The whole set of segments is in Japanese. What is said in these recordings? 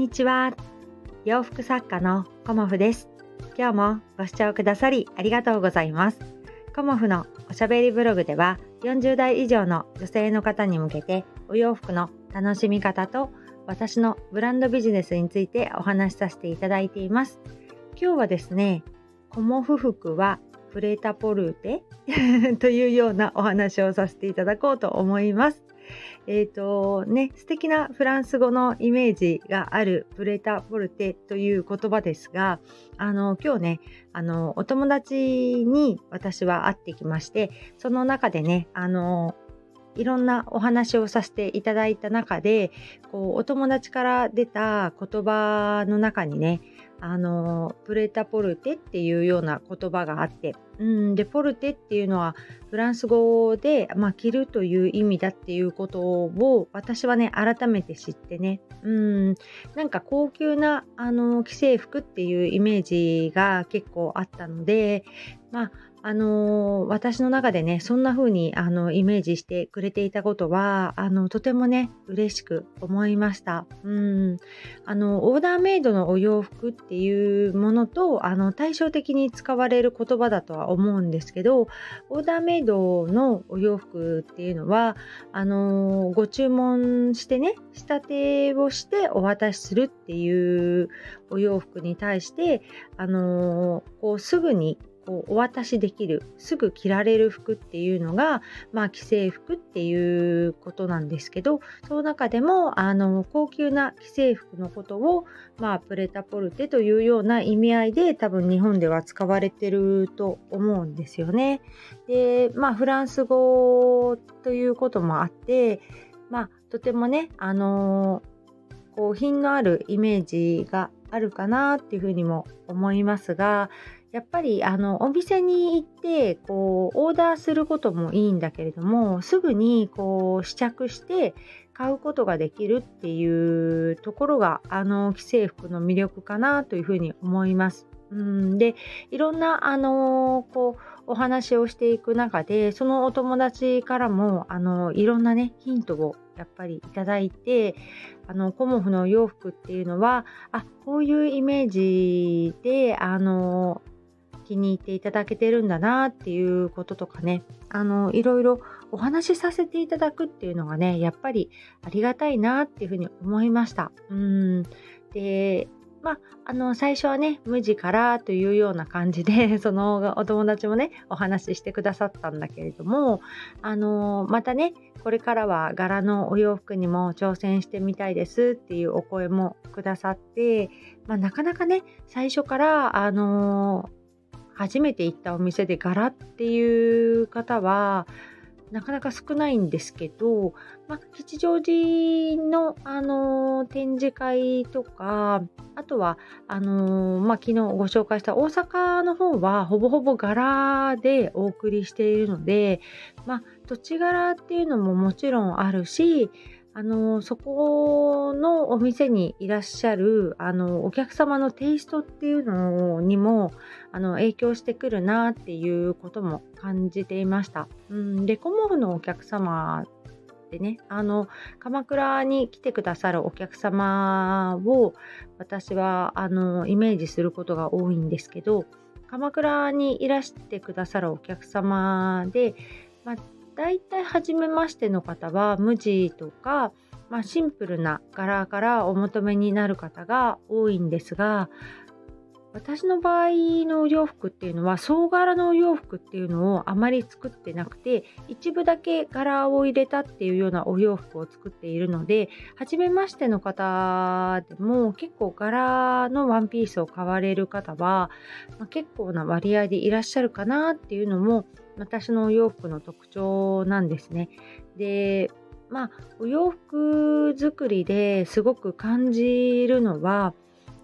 にちは。洋服作家のコモフです。今日もご視聴くださりありがとうございます。コモフのおしゃべりブログでは40代以上の女性の方に向けてお洋服の楽しみ方と私のブランドビジネスについてお話しさせていただいています。今日はですねコモフ服はプレタポルテ？というようなお話をさせていただこうと思います。えっ、ー、とね、素敵なフランス語のイメージがあるプレタポルテという言葉ですが、あの、今日ね、あの、お友達に私は会ってきまして、その中でね、あの、いろんなお話をさせていただいた中でこうお友達から出た言葉の中にねあのプレタポルテっていうような言葉があってうんでポルテっていうのはフランス語で、まあ、着るという意味だっていうことを私はね改めて知ってね。うんなんか高級なあの既製服っていうイメージが結構あったのでまああのー、私の中でね、そんな風にあのイメージしてくれていたことは、あのとてもね、嬉しく思いました。うん。あの、オーダーメイドのお洋服っていうものと、あの、対照的に使われる言葉だとは思うんですけど、オーダーメイドのお洋服っていうのは、あのー、ご注文してね、仕立てをしてお渡しするっていうお洋服に対して、あのー、こうすぐにこうお渡しできるすぐ着られる服っていうのが、まあ、既製服っていうことなんですけどその中でもあの高級な既製服のことを、まあ、プレタポルテというような意味合いで多分日本では使われてると思うんですよね。でまあフランス語ということもあってまあとてもねあのこう品のあるイメージがあるかなっていうふうにも思いますがやっぱりあのお店に行ってこうオーダーすることもいいんだけれどもすぐにこう試着して買うことができるっていうところがあの既製服の魅力かなというふうに思います。うんでいろんなあのこうお話をしていく中でそのお友達からもあのいろんなねヒントをやっぱりいただいてあのコモフの洋服っていうのはあこういうイメージであの気に入っていただけてるんだなっていうこととかねあのいろいろお話しさせていただくっていうのがねやっぱりありがたいなっていうふうに思いました。うんでまあ、あの最初はね無地からというような感じで そのお友達もねお話ししてくださったんだけれどもあのまたねこれからは柄のお洋服にも挑戦してみたいですっていうお声もくださって、まあ、なかなかね最初からあの初めて行ったお店で柄っていう方はなかなか少ないんですけど、まあ、吉祥寺の、あのー、展示会とか、あとはあのー、まあ、昨日ご紹介した大阪の方はほぼほぼ柄でお送りしているので、まあ、土地柄っていうのももちろんあるし、あのそこのお店にいらっしゃるあのお客様のテイストっていうのにもあの影響してくるなっていうことも感じていました。うん、でコモフのお客様でねあの鎌倉に来てくださるお客様を私はあのイメージすることが多いんですけど鎌倉にいらしてくださるお客様で、まあ大体初めましての方は無地とか、まあ、シンプルな柄からお求めになる方が多いんですが私の場合のお洋服っていうのは総柄のお洋服っていうのをあまり作ってなくて一部だけ柄を入れたっていうようなお洋服を作っているので初めましての方でも結構柄のワンピースを買われる方は、まあ、結構な割合でいらっしゃるかなっていうのも私のお洋服の特徴なんですね。でまあお洋服作りですごく感じるのは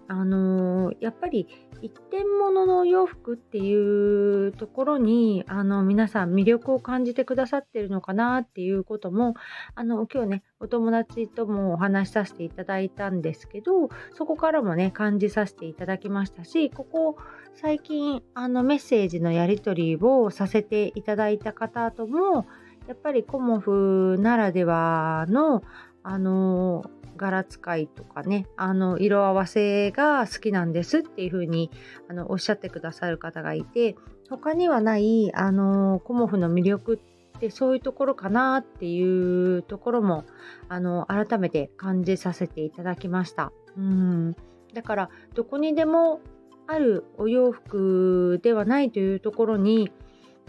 あのー、やっぱり一点物のお洋服っていうところにあの皆さん魅力を感じてくださってるのかなっていうこともあの今日ねお友達ともお話しさせていただいたんですけどそこからもね感じさせていただきましたしここ最近あのメッセージのやり取りをさせていただいた方ともやっぱりコモフならではのあの柄使いとかねあの色合わせが好きなんですっていう風にあのおっしゃってくださる方がいて他にはないあのコモフの魅力ってそういうところかなっていうところもあの改めて感じさせていただきました。うんだからどこにでもあるお洋服ではないというところに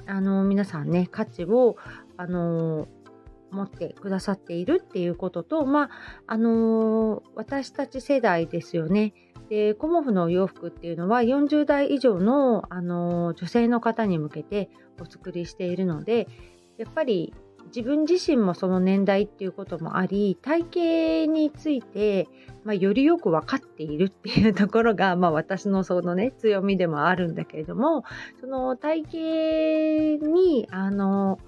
あの皆さんね価値をあの持ってくださっているっていうことと、まあ、あのー、私たち世代ですよね。で、コモフのお洋服っていうのは40代以上の、あのー、女性の方に向けてお作りしているので、やっぱり自分自身もその年代っていうこともあり体型について、まあ、よりよく分かっているっていうところが、まあ、私のそのね強みでもあるんだけれどもその体型にあの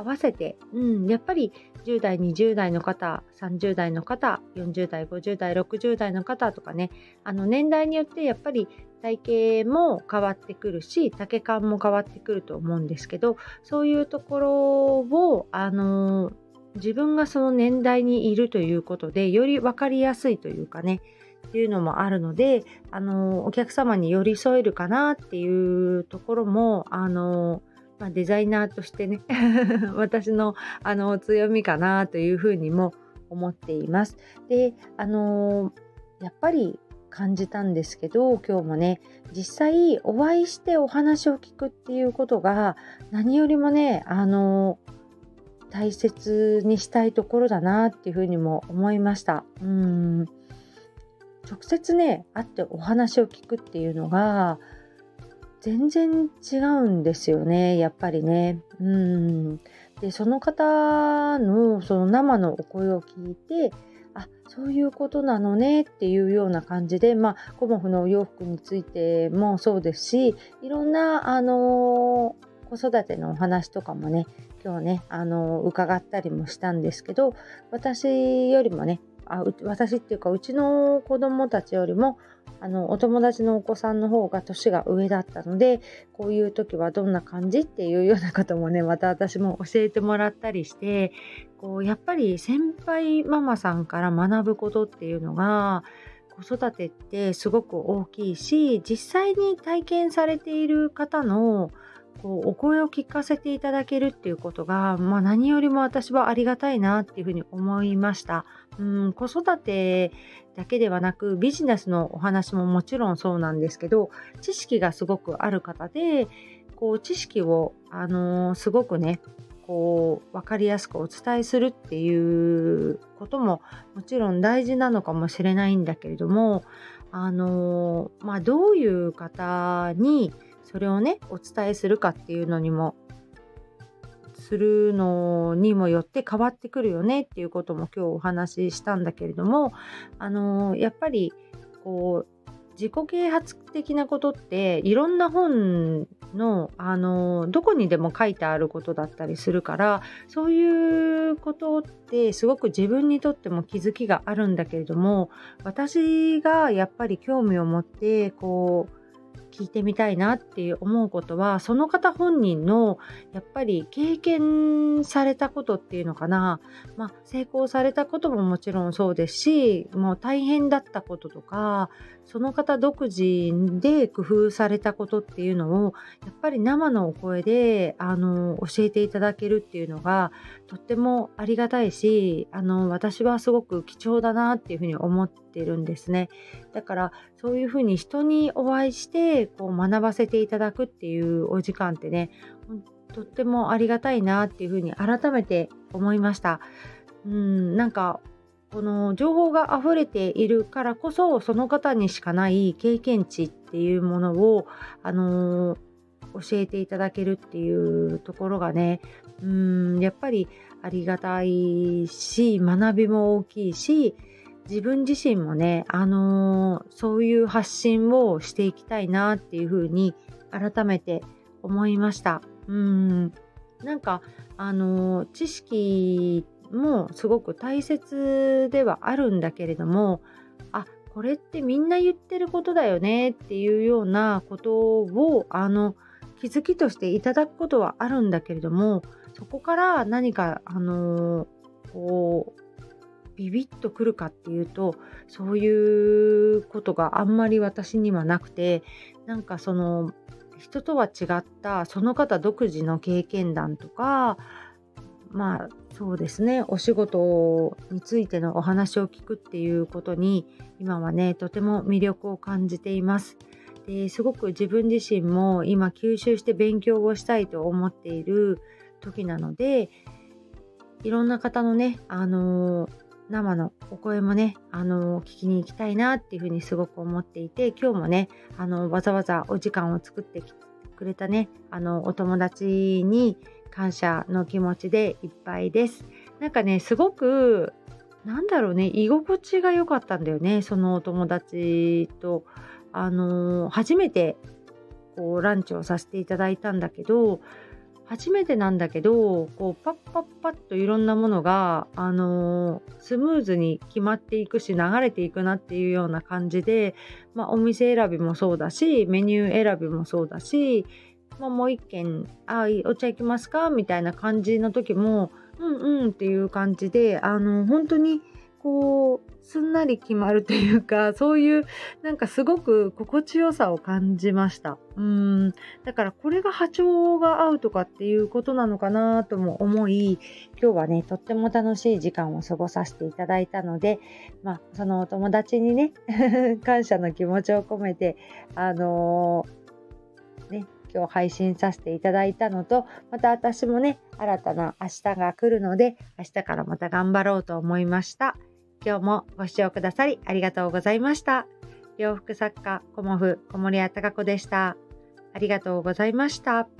合わせて、うん、やっぱり10代20代の方30代の方40代50代60代の方とかねあの年代によってやっぱり体型も変わってくるし丈感も変わってくると思うんですけどそういうところをあの自分がその年代にいるということでより分かりやすいというかねっていうのもあるのであのお客様に寄り添えるかなっていうところもあのまあ、デザイナーとしてね 私のあの強みかなというふうにも思っています。であのやっぱり感じたんですけど今日もね実際お会いしてお話を聞くっていうことが何よりもねあの大切にしたいところだなっていうふうにも思いました。うん直接ね会ってお話を聞くっていうのが全然違うんですよねやっぱりね。うんでその方のその生のお声を聞いてあそういうことなのねっていうような感じでまあコモフのお洋服についてもそうですしいろんなあの子育てのお話とかもね今日ねあの伺ったりもしたんですけど私よりもねあ私っていうかうちの子供たちよりもあのお友達のお子さんの方が年が上だったのでこういう時はどんな感じっていうようなこともねまた私も教えてもらったりしてこうやっぱり先輩ママさんから学ぶことっていうのが子育てってすごく大きいし実際に体験されている方のこうお声を聞かせていただけるっていうことが、まあ、何よりも私はありがたいなっていうふうに思いました。うん子育てだけではなくビジネスのお話ももちろんそうなんですけど知識がすごくある方でこう知識を、あのー、すごくねこう分かりやすくお伝えするっていうことももちろん大事なのかもしれないんだけれどもあのー、まあ、どういう方にそれをねお伝えするかっていうのにもするのにもよって変わってくるよねっていうことも今日お話ししたんだけれどもあのやっぱりこう自己啓発的なことっていろんな本のあのどこにでも書いてあることだったりするからそういうことってすごく自分にとっても気づきがあるんだけれども私がやっぱり興味を持ってこう聞いてみたいなって思うことはその方本人のやっぱり経験されたことっていうのかな、まあ、成功されたことももちろんそうですしもう大変だったこととかその方独自で工夫されたことっていうのをやっぱり生のお声であの教えていただけるっていうのがとってもありがたいしあの私はすごく貴重だなっていうふうに思ってるんですね。だからそういうふうに人にお会いしてこう学ばせていただくっていうお時間ってねとってもありがたいなっていうふうに改めて思いました。うんなんかこの情報が溢れているからこそその方にしかない経験値っていうものを、あのー、教えていただけるっていうところがねうんやっぱりありがたいし学びも大きいし自分自身もね、あのー、そういう発信をしていきたいなっていうふうに改めて思いました。うんなんかあのー、知識もすごく大切ではあるんだけれどもあこれってみんな言ってることだよねっていうようなことをあの気づきとしていただくことはあるんだけれどもそこから何かあのこうビビッとくるかっていうとそういうことがあんまり私にはなくてなんかその人とは違ったその方独自の経験談とかまあそうですねお仕事についてのお話を聞くっていうことに今はねとても魅力を感じています。ですごく自分自身も今吸収して勉強をしたいと思っている時なのでいろんな方のね、あのー、生のお声もね、あの、聞きに行きたいなっていうふうにすごく思っていて、今日もね、あのわざわざお時間を作ってきてくれたね、あのお友達に感謝の気持ちでいっぱいです。なんかね、すごく、なんだろうね、居心地が良かったんだよね、そのお友達と。あの初めてこうランチをさせていただいたんだけど、初めてなんだけどこうパッパッパッといろんなものが、あのー、スムーズに決まっていくし流れていくなっていうような感じで、まあ、お店選びもそうだしメニュー選びもそうだし、ま、もう一軒「あお茶行きますか?」みたいな感じの時も「うんうん」っていう感じであの本当にこうすんなり決まるというか そういうなんかすごく心地よさを感じましたうんだからこれが波長が合うとかっていうことなのかなとも思い今日はねとっても楽しい時間を過ごさせていただいたのでまあそのお友達にね 感謝の気持ちを込めてあのー、ね今日配信させていただいたのと、また私もね、新たな明日が来るので、明日からまた頑張ろうと思いました。今日もご視聴くださりありがとうございました。洋服作家、コモフ、小森屋隆子でした。ありがとうございました。